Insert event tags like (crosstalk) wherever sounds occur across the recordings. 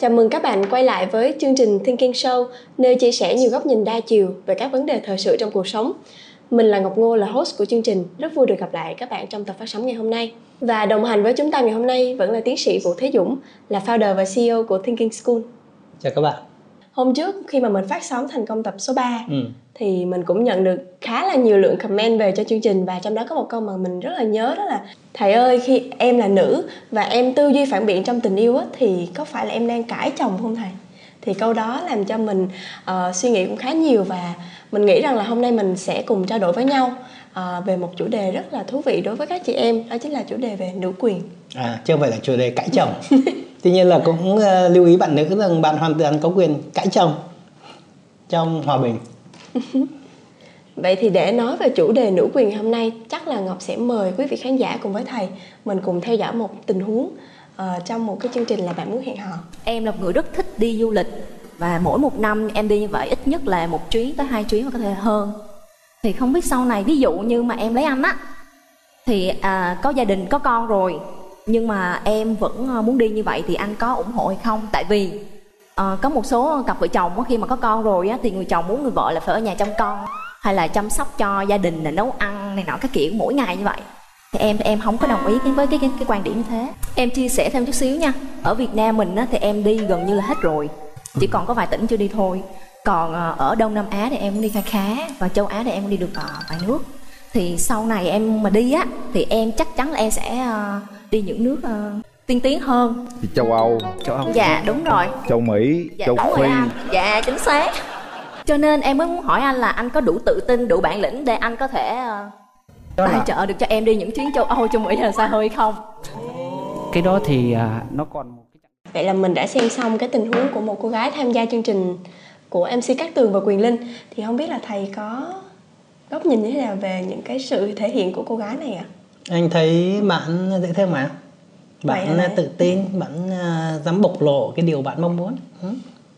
Chào mừng các bạn quay lại với chương trình Thinking Show, nơi chia sẻ nhiều góc nhìn đa chiều về các vấn đề thời sự trong cuộc sống. Mình là Ngọc Ngô là host của chương trình, rất vui được gặp lại các bạn trong tập phát sóng ngày hôm nay. Và đồng hành với chúng ta ngày hôm nay vẫn là tiến sĩ Vũ Thế Dũng, là founder và CEO của Thinking School. Chào các bạn. Hôm trước khi mà mình phát sóng thành công tập số 3 Ừ. thì mình cũng nhận được khá là nhiều lượng comment về cho chương trình và trong đó có một câu mà mình rất là nhớ đó là thầy ơi khi em là nữ và em tư duy phản biện trong tình yêu á, thì có phải là em đang cãi chồng không thầy thì câu đó làm cho mình ờ, suy nghĩ cũng khá nhiều và mình nghĩ rằng là hôm nay mình sẽ cùng trao đổi với nhau ờ, về một chủ đề rất là thú vị đối với các chị em đó chính là chủ đề về nữ quyền À, chứ không phải là chủ đề cãi chồng. (laughs) Tuy nhiên là cũng ờ, lưu ý bạn nữ rằng bạn hoàn toàn có quyền cãi chồng trong hòa bình. (laughs) Vậy thì để nói về chủ đề nữ quyền hôm nay, chắc là Ngọc sẽ mời quý vị khán giả cùng với thầy mình cùng theo dõi một tình huống ờ, trong một cái chương trình là bạn muốn hẹn hò. Em là một người rất thích đi du lịch và mỗi một năm em đi như vậy ít nhất là một chuyến tới hai chuyến và có thể hơn. Thì không biết sau này ví dụ như mà em lấy anh á thì à, có gia đình có con rồi nhưng mà em vẫn ờ, muốn đi như vậy thì anh có ủng hộ hay không? Tại vì à, có một số cặp vợ chồng khi mà có con rồi á thì người chồng muốn người vợ là phải ở nhà chăm con hay là chăm sóc cho gia đình là nấu ăn này nọ các kiểu mỗi ngày như vậy. Thì em em không có đồng ý với cái cái, cái quan điểm như thế. Em chia sẻ thêm chút xíu nha. Ở Việt Nam mình á, thì em đi gần như là hết rồi. Chỉ còn có vài tỉnh chưa đi thôi. Còn ờ, ở Đông Nam Á thì em cũng đi khá khá và châu Á thì em cũng đi được vài nước. Thì sau này em mà đi á thì em chắc chắn là em sẽ đi những nước ờ, tiên tiến hơn. Thì châu Âu, Châu Âu. dạ đúng rồi. Châu Mỹ, dạ châu đúng Phi. rồi dạ chính xác. Cho nên em mới muốn hỏi anh là anh có đủ tự tin đủ bản lĩnh để anh có thể Đó tài là trợ được cho em đi những chuyến châu Âu châu Mỹ là xa hơi không? Cái đó thì à, nó còn một cái Vậy là mình đã xem xong cái tình huống của một cô gái tham gia chương trình của MC Cát Tường và Quyền Linh. Thì không biết là thầy có góc nhìn như thế nào về những cái sự thể hiện của cô gái này ạ? Anh thấy bạn dễ thương mà. Bạn tự tin, bạn à, dám bộc lộ cái điều bạn mong muốn. Ừ.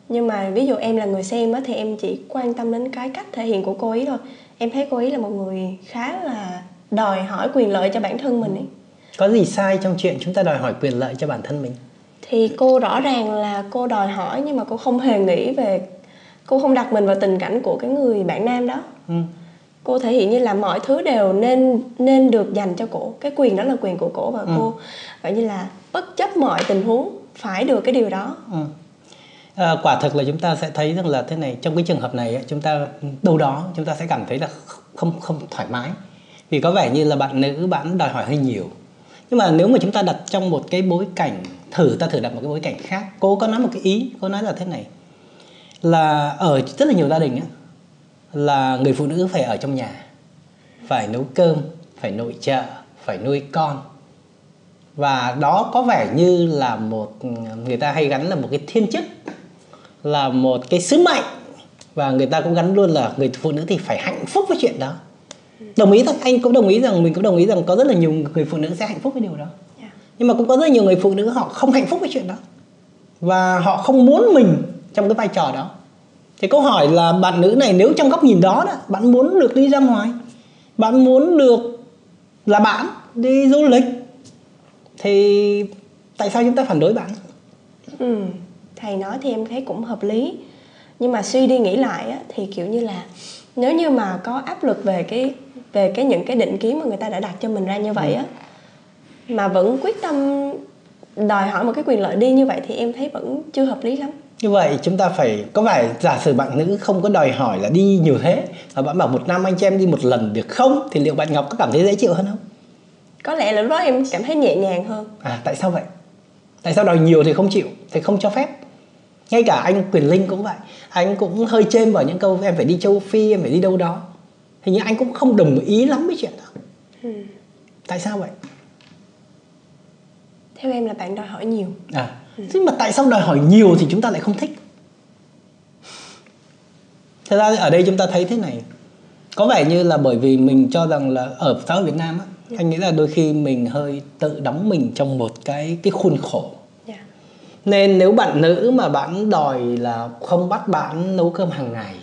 Nhưng mà ví dụ em là người xem á thì em chỉ quan tâm đến cái cách thể hiện của cô ấy thôi. Em thấy cô ấy là một người khá là đòi hỏi quyền lợi cho bản thân mình ấy. Có gì sai trong chuyện chúng ta đòi hỏi quyền lợi cho bản thân mình? thì cô rõ ràng là cô đòi hỏi nhưng mà cô không hề nghĩ về cô không đặt mình vào tình cảnh của cái người bạn nam đó Ừ. cô thể hiện như là mọi thứ đều nên nên được dành cho cổ cái quyền đó là quyền của cổ và Ừ. cô vậy như là bất chấp mọi tình huống phải được cái điều đó Ừ. À, quả thực là chúng ta sẽ thấy rằng là thế này trong cái trường hợp này chúng ta đâu đó chúng ta sẽ cảm thấy là không không thoải mái vì có vẻ như là bạn nữ bạn đòi hỏi hơi nhiều nhưng mà nếu mà chúng ta đặt trong một cái bối cảnh thử ta thử đặt một cái bối cảnh khác cô có nói một cái ý cô nói là thế này là ở rất là nhiều gia đình ấy, là người phụ nữ phải ở trong nhà phải nấu cơm phải nội trợ phải nuôi con. Và đó có vẻ như là một người ta hay gắn là một cái thiên chức là một cái sứ mệnh. Và người ta cũng gắn luôn là người phụ nữ thì phải hạnh phúc với chuyện đó. Đồng ý rằng anh cũng đồng ý rằng mình cũng đồng ý rằng có rất là nhiều người phụ nữ sẽ hạnh phúc với điều đó. Dạ. nhưng mà cũng có rất nhiều người phụ nữ họ không hạnh phúc với chuyện đó. Và họ không muốn mình trong cái vai trò đó thì câu hỏi là bạn nữ này nếu trong góc nhìn đó, đó bạn muốn được đi ra ngoài bạn muốn được là bạn đi du lịch thì tại sao chúng ta phản đối bạn? Ừ. thầy nói thì em thấy cũng hợp lý. Nhưng mà suy đi nghĩ lại á, thì kiểu như là nếu như mà có áp lực về cái về cái những cái định kiến mà người ta đã đặt cho mình ra như vậy á mà vẫn quyết tâm đòi hỏi một cái quyền lợi đi như vậy thì em thấy vẫn chưa hợp lý lắm như vậy chúng ta phải có phải giả sử bạn nữ không có đòi hỏi là đi nhiều thế và bạn bảo một năm anh chị em đi một lần được không? Thì liệu bạn ngọc có cảm thấy dễ chịu hơn không? Có lẽ là lúc đó em cảm thấy nhẹ nhàng hơn. À tại sao vậy? Tại sao đòi nhiều thì không chịu thì không cho phép? Ngay cả anh quyền linh cũng vậy. Anh cũng hơi chêm vào những câu em phải đi châu phi em phải đi đâu đó. Hình như anh cũng không đồng ý lắm với chuyện đó. Tại sao vậy? Theo em là bạn đòi hỏi nhiều. À thế mà tại sao đòi hỏi nhiều thì chúng ta lại không thích? Thật ra ở đây chúng ta thấy thế này. Có vẻ như là bởi vì mình cho rằng là ở xã hội Việt Nam á anh nghĩ là đôi khi mình hơi tự đóng mình trong một cái cái khuôn khổ. Dạ. Nên nếu bạn nữ mà bạn đòi là không bắt bạn nấu cơm hàng ngày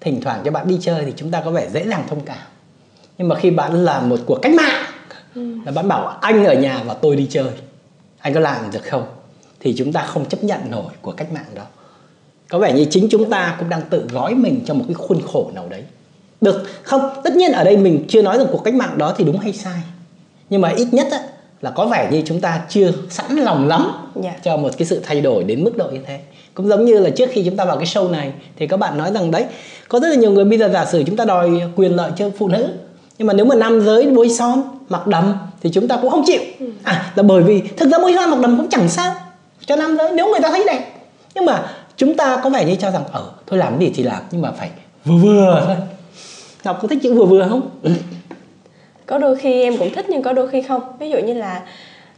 thỉnh thoảng cho bạn đi chơi thì chúng ta có vẻ dễ dàng thông cảm. Nhưng mà khi bạn làm một cuộc cách mạng là bạn bảo anh ở nhà và tôi đi chơi anh có làm được không thì chúng ta không chấp nhận nổi của cách mạng đó. Có vẻ như chính chúng ta cũng đang tự gói mình trong một cái khuôn khổ nào đấy. Được không tất nhiên ở đây mình chưa nói rằng cuộc cách mạng đó thì đúng hay sai. Nhưng mà ít nhất á, là có vẻ như chúng ta chưa sẵn lòng lắm Dạ. cho một cái sự thay đổi đến mức độ như thế. Cũng giống như là trước khi chúng ta vào cái show này thì các bạn nói rằng đấy có rất là nhiều người bây giờ giả sử chúng ta đòi quyền lợi cho phụ nữ nhưng mà nếu mà nam giới bôi son mặc đầm thì chúng ta cũng không chịu. À là bởi vì thực ra bôi son mặc đầm cũng chẳng sao cho nam giới nếu người ta thấy đẹp. Nhưng mà chúng ta có vẻ như cho rằng ở thôi làm gì thì làm nhưng mà phải vừa vừa thôi. Ngọc có thích chữ vừa vừa không? Có đôi khi em cũng thích nhưng có đôi khi không. Ví dụ như là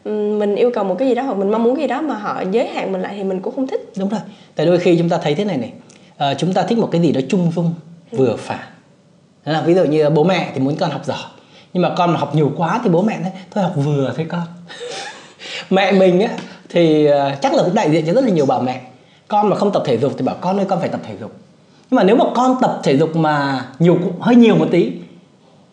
ừm, mình yêu cầu một cái gì đó hoặc mình mong muốn cái gì đó mà họ giới hạn mình lại thì mình cũng không thích. Đúng rồi. Tại đôi khi chúng ta thấy thế này này. Ờ, chúng ta thích một cái gì đó trung dung vừa phải Đó là ví dụ như bố mẹ thì muốn con học giỏi nhưng mà con học nhiều quá thì bố mẹ nói thôi học vừa thôi con. (laughs) Mẹ mình á thì à, chắc là cũng đại diện cho rất là nhiều bà mẹ. Con mà không tập thể dục thì bảo con ơi, con phải tập thể dục. Nhưng mà nếu mà con tập thể dục mà nhiều hơi nhiều một tí,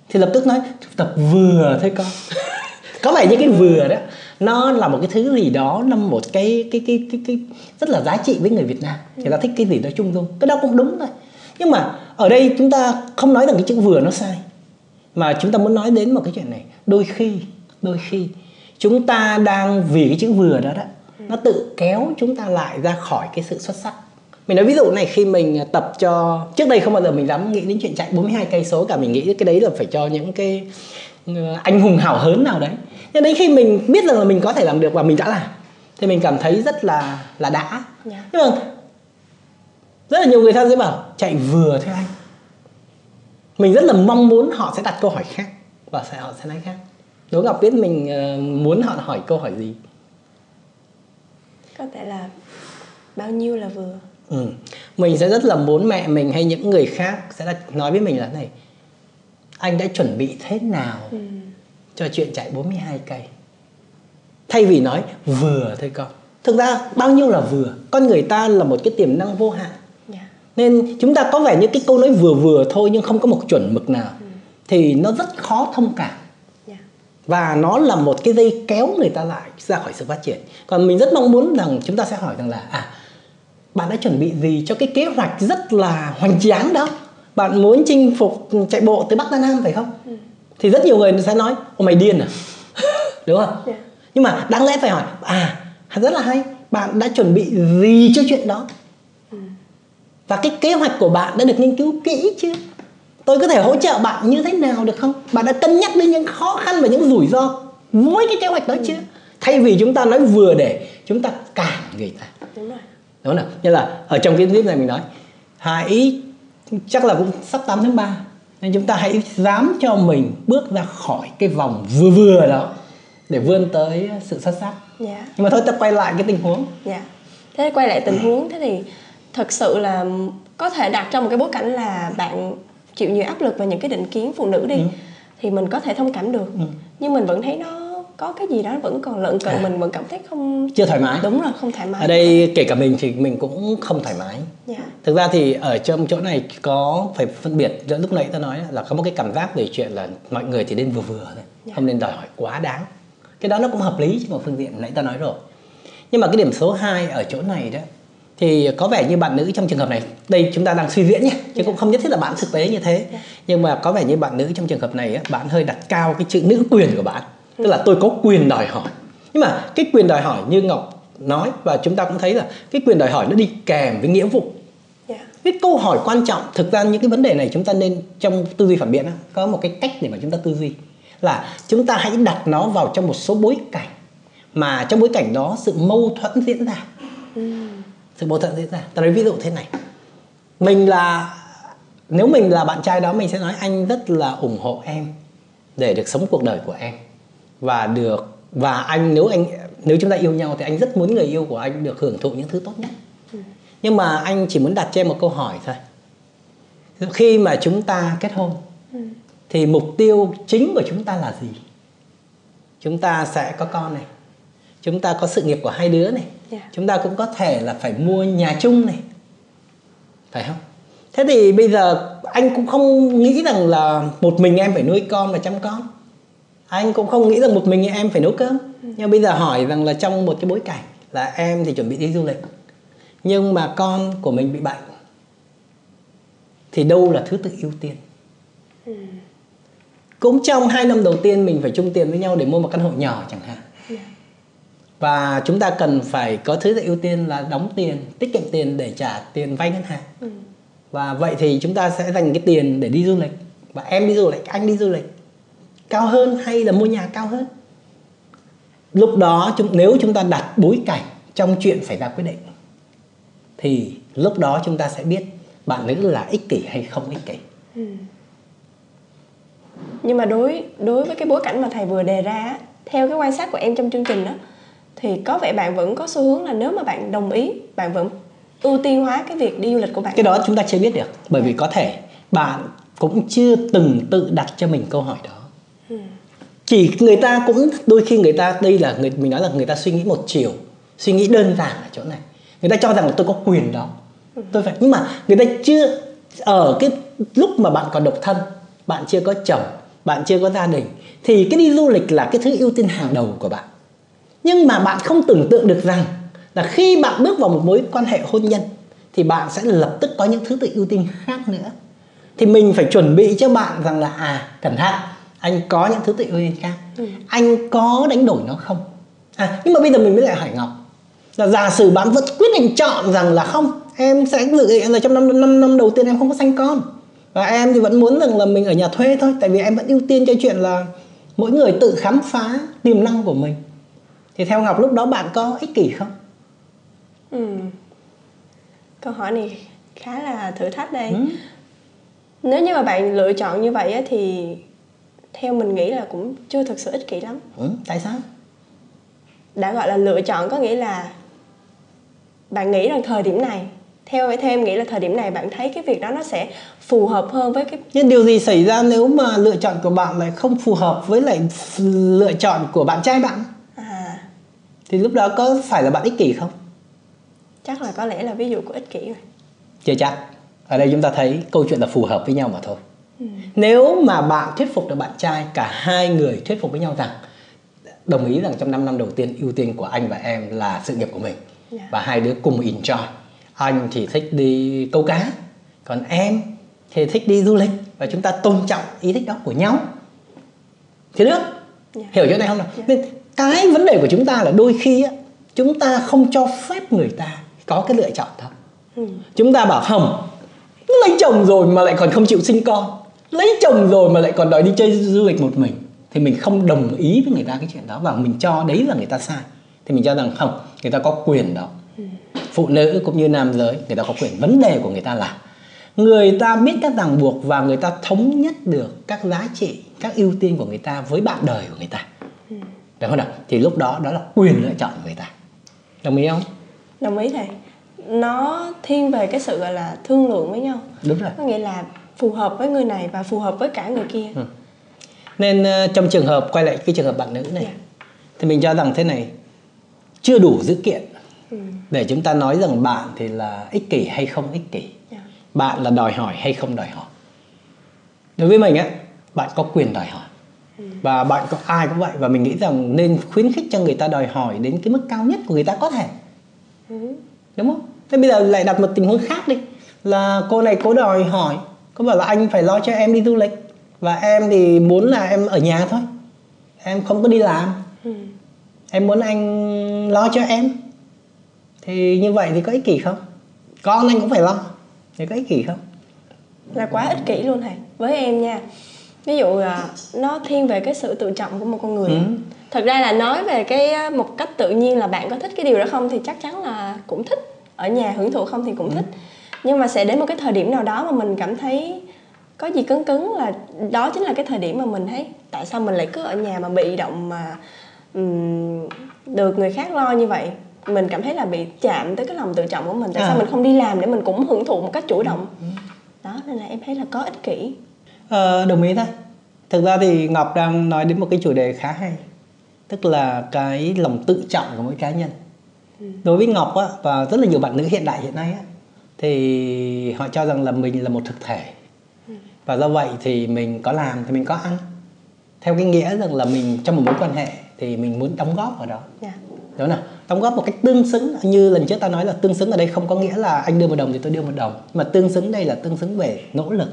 thì lập tức nói tập vừa thôi con. (laughs) Có vẻ như cái vừa đó, nó là một cái thứ gì đó là một cái cái cái cái cái rất là giá trị với người Việt Nam. Người ta thích cái gì đó chung dung cái đó cũng đúng thôi. Nhưng mà ở đây chúng ta không nói rằng cái chữ vừa nó sai. Mà chúng ta muốn nói đến một cái chuyện này. Đôi khi đôi khi chúng ta đang vì cái chữ vừa đó đó nó tự kéo chúng ta lại ra khỏi cái sự xuất sắc. Mình nói ví dụ này khi mình tập cho trước đây không bao giờ mình dám nghĩ đến chuyện chạy 42 cây số cả mình nghĩ cái đấy là phải cho những cái ờ, anh hùng hào hớn nào đấy. Nhưng đến khi mình biết rằng là mình có thể làm được và mình đã làm thì mình cảm thấy rất là là đã. Dạ. nhưng mà rất là nhiều người ta sẽ bảo chạy vừa thôi anh. Mình rất là mong muốn họ sẽ đặt câu hỏi khác và sẽ họ sẽ nói khác Đỗ Ngọc biết mình ờ, muốn họ hỏi câu hỏi gì? Có thể là bao nhiêu là vừa? Ừ. mình sẽ rất là muốn mẹ mình hay những người khác sẽ đặt- nói với mình là thế này anh đã chuẩn bị thế nào cho chuyện chạy 42 cây? Thay vì nói vừa thôi con. Thực ra bao nhiêu là vừa? Con người ta là một cái tiềm năng vô hạn. Dạ. Nên chúng ta có vẻ như cái câu nói vừa vừa thôi nhưng không có một chuẩn mực nào. Thì nó rất khó thông cảm và nó là một cái dây kéo người ta lại ra khỏi sự phát triển. Còn mình rất mong muốn rằng chúng ta sẽ hỏi rằng là à bạn đã chuẩn bị gì cho cái kế hoạch rất là hoành tráng đó? Bạn muốn chinh phục chạy bộ từ bắc ra nam phải không? Thì rất nhiều người sẽ nói ô mày điên à? (laughs) Đúng không? Dạ. nhưng mà đáng lẽ phải hỏi à rất là hay bạn đã chuẩn bị gì cho chuyện đó? Và cái kế hoạch của bạn đã được nghiên cứu kỹ chưa tôi có thể hỗ trợ bạn như thế nào được không? Bạn đã cân nhắc đến những khó khăn và những rủi ro với cái kế hoạch đó chưa? Thay vì chúng ta nói vừa để chúng ta cản người ta. Đúng rồi. Đúng không như là ở trong cái clip này mình nói hãy chắc là cũng sắp 8 tháng 3 nên chúng ta hãy dám cho mình bước ra khỏi cái vòng vừa vừa đó để vươn tới sự xuất sắc dạ. Nhưng mà thôi ta quay lại cái tình huống. Dạ. Thế quay lại tình huống thế thì thật sự là có thể đặt trong một cái bối cảnh là bạn chịu nhiều áp lực và những cái định kiến phụ nữ đi Ừ. thì mình có thể thông cảm được. Nhưng mình vẫn thấy nó có cái gì đó vẫn còn lợn cận À. mình vẫn cảm thấy không chưa thoải mái. Đúng rồi không thoải mái. Ở đây kể cả mình thì mình cũng không thoải mái. Dạ. Thực ra thì ở trong chỗ này có phải phân biệt giữa lúc nãy ta nói là có một cái cảm giác về chuyện là mọi người thì nên vừa vừa thôi Dạ. không nên đòi hỏi quá đáng. Cái đó nó cũng hợp lý trên một phương diện nãy ta nói rồi. Nhưng mà cái điểm số 2 ở chỗ này đó thì có vẻ như bạn nữ trong trường hợp này đây chúng ta đang suy diễn nhé chứ cũng không nhất thiết là bạn thực tế như thế. Nhưng mà có vẻ như bạn nữ trong trường hợp này á, bạn hơi đặt cao cái chữ nữ quyền của bạn. Tức là tôi có quyền đòi hỏi. Nhưng mà cái quyền đòi hỏi như ngọc nói và chúng ta cũng thấy là cái quyền đòi hỏi nó đi kèm với nghĩa vụ. Dạ. Cái câu hỏi quan trọng thực ra những cái vấn đề này chúng ta nên trong tư duy phản biện á, có một cái cách để mà chúng ta tư duy. Là chúng ta hãy đặt nó vào trong một số bối cảnh mà trong bối cảnh đó sự mâu thuẫn diễn ra sự mâu thuẫn diễn ra ta nói ví dụ thế này. Mình là nếu mình là bạn trai đó mình sẽ nói anh rất là ủng hộ em để được sống cuộc đời của em. Và được và anh nếu anh nếu chúng ta yêu nhau thì anh rất muốn người yêu của anh được hưởng thụ những thứ tốt nhất. Nhưng mà anh chỉ muốn đặt cho em một câu hỏi thôi. Khi mà chúng ta kết hôn thì mục tiêu chính của chúng ta là gì? Chúng ta sẽ có con này. Chúng ta có sự nghiệp của hai đứa này Dạ. chúng ta cũng có thể là phải mua nhà chung này. Phải không? Thế thì bây giờ anh cũng không nghĩ rằng là một mình em phải nuôi con và chăm con. Anh cũng không nghĩ rằng một mình em phải nấu cơm. Nhưng bây giờ hỏi rằng là trong một cái bối cảnh là em thì chuẩn bị đi du lịch nhưng mà con của mình bị bệnh thì đâu là thứ tự ưu tiên? Cũng trong hai năm đầu tiên mình phải chung tiền với nhau để mua một căn hộ nhỏ chẳng hạn và chúng ta cần phải có thứ tự ưu tiên là đóng tiền tiết kiệm tiền để trả tiền vay ngân hàng. Và vậy thì chúng ta sẽ dành cái tiền để đi du lịch. Và em đi du lịch anh đi du lịch. Cao hơn hay là mua nhà cao hơn? Lúc đó chúng nếu chúng ta đặt bối cảnh trong chuyện phải ra quyết định thì lúc đó chúng ta sẽ biết bạn nữ là ích kỷ hay không ích kỷ. Nhưng mà đối đối với cái bối cảnh mà thầy vừa đề ra theo cái quan sát của em trong chương trình đó thì có vẻ bạn vẫn có xu hướng là nếu mà bạn đồng ý bạn vẫn ưu tiên hóa cái việc đi du lịch của bạn. Cái đó chúng ta chưa biết được bởi vì có thể bạn cũng chưa từng tự đặt cho mình câu hỏi đó. Chỉ người ta cũng đôi khi người ta đây là người mình nói là người ta suy nghĩ một chiều suy nghĩ đơn giản ở chỗ này. Người ta cho rằng là tôi có quyền đó. Tôi phải nhưng mà người ta chưa ở cái lúc mà bạn còn độc thân bạn chưa có chồng bạn chưa có gia đình thì cái đi du lịch là cái thứ ưu tiên hàng đầu của bạn nhưng mà bạn không tưởng tượng được rằng là khi bạn bước vào một mối quan hệ hôn nhân thì bạn sẽ lập tức có những thứ tự ưu tiên khác nữa. Thì mình phải chuẩn bị cho bạn rằng là à cẩn thận anh có những thứ tự ưu tiên khác. Anh có đánh đổi nó không? À nhưng mà bây giờ mình mới lại hỏi ngọc. Là giả sử bạn vẫn quyết định chọn rằng là không em sẽ dự định là trong năm, năm năm đầu tiên em không có sanh con. Và em thì vẫn muốn rằng là mình ở nhà thuê thôi tại vì em vẫn ưu tiên cho chuyện là mỗi người tự khám phá tiềm năng của mình thì theo ngọc lúc đó bạn có ích kỷ không? Ừ. câu hỏi này khá là thử thách đây. Ừ. nếu như mà bạn lựa chọn như vậy á, thì theo mình nghĩ là cũng chưa thực sự ích kỷ lắm. Ừ, tại sao? Đã gọi là lựa chọn có nghĩa là bạn nghĩ rằng thời điểm này theo theo em nghĩ là thời điểm này bạn thấy cái việc đó nó sẽ phù hợp hơn với cái nhưng điều gì xảy ra nếu mà lựa chọn của bạn lại không phù hợp với lại lựa chọn của bạn trai bạn thì lúc đó có phải là bạn ích kỷ không? Chắc là có lẽ là ví dụ của ích kỷ rồi. Chưa chắc. Ở đây chúng ta thấy câu chuyện là phù hợp với nhau mà thôi. Nếu mà bạn thuyết phục được bạn trai cả hai người thuyết phục với nhau rằng đồng ý rằng trong 5 năm đầu tiên ưu tiên của anh và em là sự nghiệp của mình Dạ. và hai đứa cùng enjoy. Anh thì thích đi câu cá còn em thì thích đi du lịch và chúng ta tôn trọng ý thích đó của nhau. Thì được? Dạ. hiểu chỗ này không nào? Dạ. nên cái vấn đề của chúng ta là đôi khi á chúng ta không cho phép người ta có cái lựa chọn đó ừ. chúng ta bảo không lấy chồng rồi mà lại còn không chịu sinh con. Lấy chồng rồi mà lại còn đòi đi chơi du lịch một mình. Thì mình không đồng ý với người ta cái chuyện đó và mình cho đấy là người ta sai. Thì mình cho rằng không người ta có quyền đó. Phụ nữ cũng như nam giới người ta có quyền. Vấn đề của người ta là người ta biết các ràng buộc và người ta thống nhất được các giá trị các ưu tiên của người ta với bạn đời của người ta được không nào? Thì lúc đó đó là quyền lựa chọn của người ta. Đồng ý không? Đồng ý thầy. Nó thiên về cái sự gọi là thương lượng với nhau. Đúng rồi. Có nghĩa là phù hợp với người này và phù hợp với cả người kia. Ừ. nên ờ, trong trường hợp quay lại cái trường hợp bạn nữ này Dạ. thì mình cho rằng thế này chưa đủ dữ kiện. Ừ. để chúng ta nói rằng bạn thì là ích kỷ hay không ích kỷ. Dạ. bạn là đòi hỏi hay không đòi hỏi. Đối với mình á bạn có quyền đòi hỏi và bạn có ai cũng vậy, và mình nghĩ rằng nên khuyến khích cho người ta đòi hỏi đến cái mức cao nhất của người ta có thể. Ừ. đúng không? Thế bây giờ lại đặt một tình huống khác đi. Là cô này cố đòi hỏi, cô bảo là anh phải lo cho em đi du lịch, và em thì muốn là em ở nhà thôi. Em không có đi làm. Ừ. em muốn anh lo cho em. Thì như vậy thì có ích kỷ không? Con anh cũng phải lo. Thì có ích kỷ không? Là quá ích kỷ luôn thầy. Với em nha ví dụ là nó thiên về cái sự tự trọng của một con người. Ừ. thật ra là nói về cái một cách tự nhiên là bạn có thích cái điều đó không thì chắc chắn là cũng thích. Ở nhà hưởng thụ không thì cũng thích. Nhưng mà sẽ đến một cái thời điểm nào đó mà mình cảm thấy có gì cứng cứng là đó chính là cái thời điểm mà mình thấy tại sao mình lại cứ ở nhà mà bị động mà ừm, được người khác lo như vậy. Mình cảm thấy là bị chạm tới cái lòng tự trọng của mình tại À. sao mình không đi làm để mình cũng hưởng thụ một cách chủ động. Đó nên là em thấy là có ích kỷ Ờ, đồng ý thôi. Thực ra thì ngọc đang nói đến một cái chủ đề khá hay tức là cái lòng tự trọng của mỗi cá nhân. Đối với ngọc á, và rất là nhiều bạn nữ hiện đại hiện nay á, thì họ cho rằng là mình là một thực thể. Và do vậy thì mình có làm thì mình có ăn. Theo cái nghĩa rằng là mình trong một mối quan hệ thì mình muốn đóng góp vào đó. Dạ. Đúng không đóng góp một cách tương xứng như lần trước ta nói là tương xứng ở đây không có nghĩa là anh đưa một đồng thì tôi đưa một đồng mà tương xứng đây là tương xứng về nỗ lực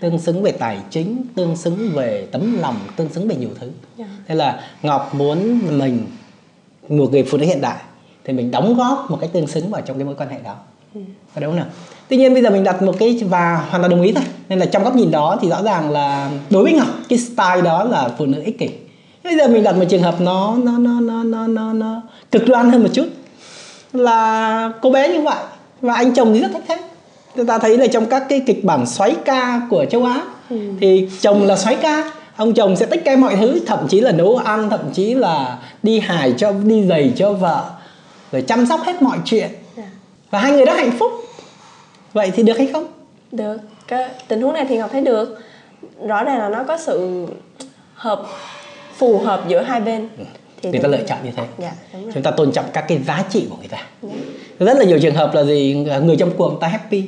tương xứng về tài chính tương xứng về tấm lòng tương xứng về nhiều thứ. Dạ. thế là ngọc muốn mình một người phụ nữ hiện đại thì mình đóng góp một cách tương xứng vào trong cái mối quan hệ đó. Có đúng không nào? Tuy nhiên bây giờ mình đặt một cái và hoàn toàn đồng ý thôi nên là trong góc nhìn đó thì rõ ràng là đối với ngọc cái style đó là phụ nữ ích kỷ. Bây giờ mình đặt một trường hợp nó nó nó nó nó nó, nó cực đoan hơn một chút. Là cô bé như vậy và anh chồng thì rất thách thế chúng ta thấy là trong các cái kịch bản xoáy ca của châu Á thì chồng là xoáy ca ông chồng sẽ tất cả mọi thứ thậm chí là nấu ăn thậm chí là đi hài cho đi giày cho vợ rồi chăm sóc hết mọi chuyện. Dạ. và hai người đó hạnh phúc. Vậy thì được hay không? Được. Cái tình huống này thì ngọc thấy được. Rõ ràng là nó có sự hợp phù hợp giữa hai bên. Thì người ta lựa chọn như thế. Dạ đúng rồi. Chúng ta tôn trọng các cái giá trị của người ta. Rất là nhiều trường hợp là gì? Người trong cuộc người ta happy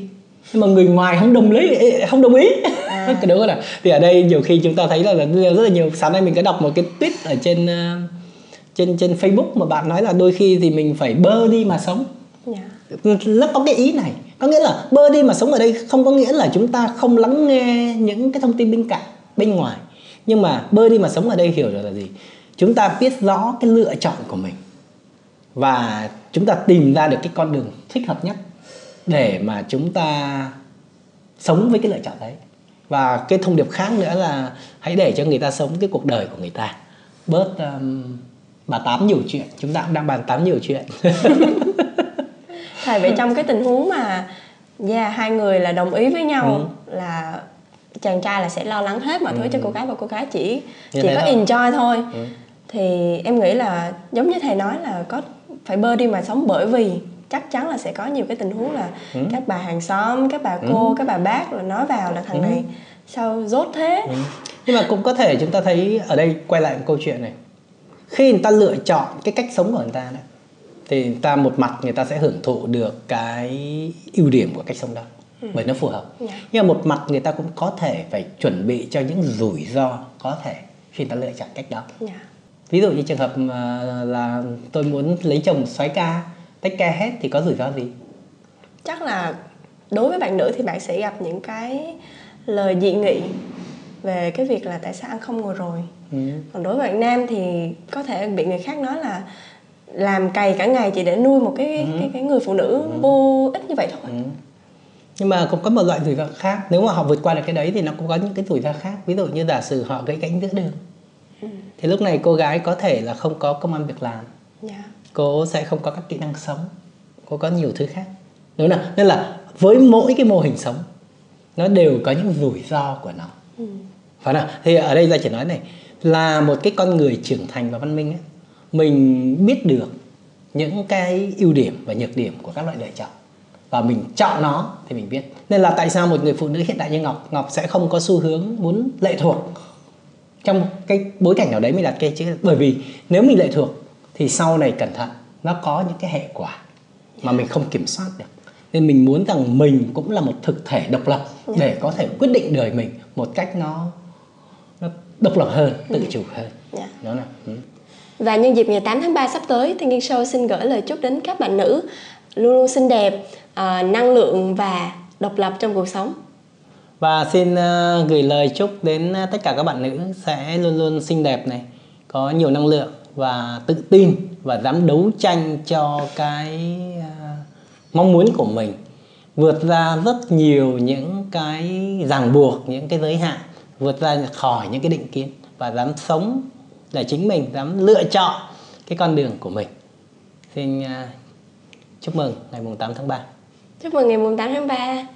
nhưng mà người ngoài không đồng lý không đồng ý. À. (laughs) cái đúng không nào thì ở đây nhiều khi chúng ta thấy là rất là nhiều sáng nay mình có đọc một cái tweet ở trên ờ, trên trên Facebook mà bạn nói là đôi khi thì mình phải bơ đi mà sống. Dạ. Nó có cái ý này có nghĩa là bơ đi mà sống ở đây không có nghĩa là chúng ta không lắng nghe những cái thông tin bên cạnh bên ngoài. Nhưng mà bơ đi mà sống ở đây hiểu được là gì? Chúng ta biết rõ cái lựa chọn của mình và chúng ta tìm ra được cái con đường thích hợp nhất để mà chúng ta sống với cái lựa chọn đấy. Và cái thông điệp khác nữa là hãy để cho người ta sống cái cuộc đời của người ta. Bớt um, bà tám nhiều chuyện chúng ta cũng đang bàn tám nhiều chuyện. Tại vì trong cái tình huống mà dạ hai người là đồng ý với nhau là chàng trai là sẽ lo lắng hết mọi thứ cho cô gái và cô gái chỉ Như chỉ có thôi. enjoy thôi. Thì em nghĩ là giống như thầy nói là có phải bơ đi mà sống bởi vì chắc chắn là sẽ có nhiều cái tình huống là các bà hàng xóm các bà cô các bà bác là nói vào là thằng này sao dốt thế? Nhưng mà cũng có thể chúng ta thấy ở đây quay lại một câu chuyện này. Khi người ta lựa chọn cái cách sống của người ta đấy thì người ta một mặt người ta sẽ hưởng thụ được cái ưu điểm của cách sống đó bởi nó phù hợp. Dạ. nhưng mà một mặt người ta cũng có thể phải chuẩn bị cho những rủi ro có thể khi người ta lựa chọn cách đó. Dạ. Ví dụ như trường hợp là tôi muốn lấy chồng xoáy ca tách ca hết thì có rủi ro gì? Chắc là đối với bạn nữ thì bạn sẽ gặp những cái lời dị nghị về cái việc là tại sao ăn không ngồi rồi. Ừ. còn đối với bạn nam thì có thể bị người khác nói là làm cày cả ngày chỉ để nuôi một cái cái, cái người phụ nữ vô ích như vậy thôi. Ừ. nhưng mà cũng có một loại rủi ro khác nếu mà họ vượt qua được cái đấy thì nó cũng có những cái rủi ro khác. Ví dụ như giả sử họ gãy cánh giữa đường. Thì lúc này cô gái có thể là không có công an việc làm. Dạ cô sẽ không có các kỹ năng sống. Cô có nhiều thứ khác. Đúng không nên là với mỗi cái mô hình sống nó đều có những rủi ro của nó. Phải không nào? Thì ở đây ra chỉ nói này là một cái con người trưởng thành và văn minh ấy, mình biết được những cái ưu điểm và nhược điểm của các loại lựa chọn. Và mình chọn nó thì mình biết. Nên là tại sao một người phụ nữ hiện đại như ngọc ngọc sẽ không có xu hướng muốn lệ thuộc trong cái bối cảnh nào đấy mình đặt cái chữ bởi vì nếu mình lệ thuộc thì sau này cẩn thận nó có những cái hệ quả mà mình không kiểm soát được nên mình muốn rằng mình cũng là một thực thể độc lập để có thể quyết định đời mình một cách nó nó độc lập hơn tự chủ hơn Dạ. đó là ừ. Và nhân dịp ngày 8 tháng 3 sắp tới, Thiên Nhiên Show xin gửi lời chúc đến các bạn nữ luôn luôn xinh đẹp, à, năng lượng và độc lập trong cuộc sống. Và xin ờ, gửi lời chúc đến ờ, tất cả các bạn nữ sẽ luôn luôn xinh đẹp này, có nhiều năng lượng và tự tin và dám đấu tranh cho cái à, mong muốn của mình, vượt ra rất nhiều những cái ràng buộc, những cái giới hạn, vượt ra khỏi những cái định kiến và dám sống là chính mình, dám lựa chọn cái con đường của mình. Xin à, chúc mừng ngày mùng 8 tháng 3 chúc mừng ngày mùng 8 tháng 3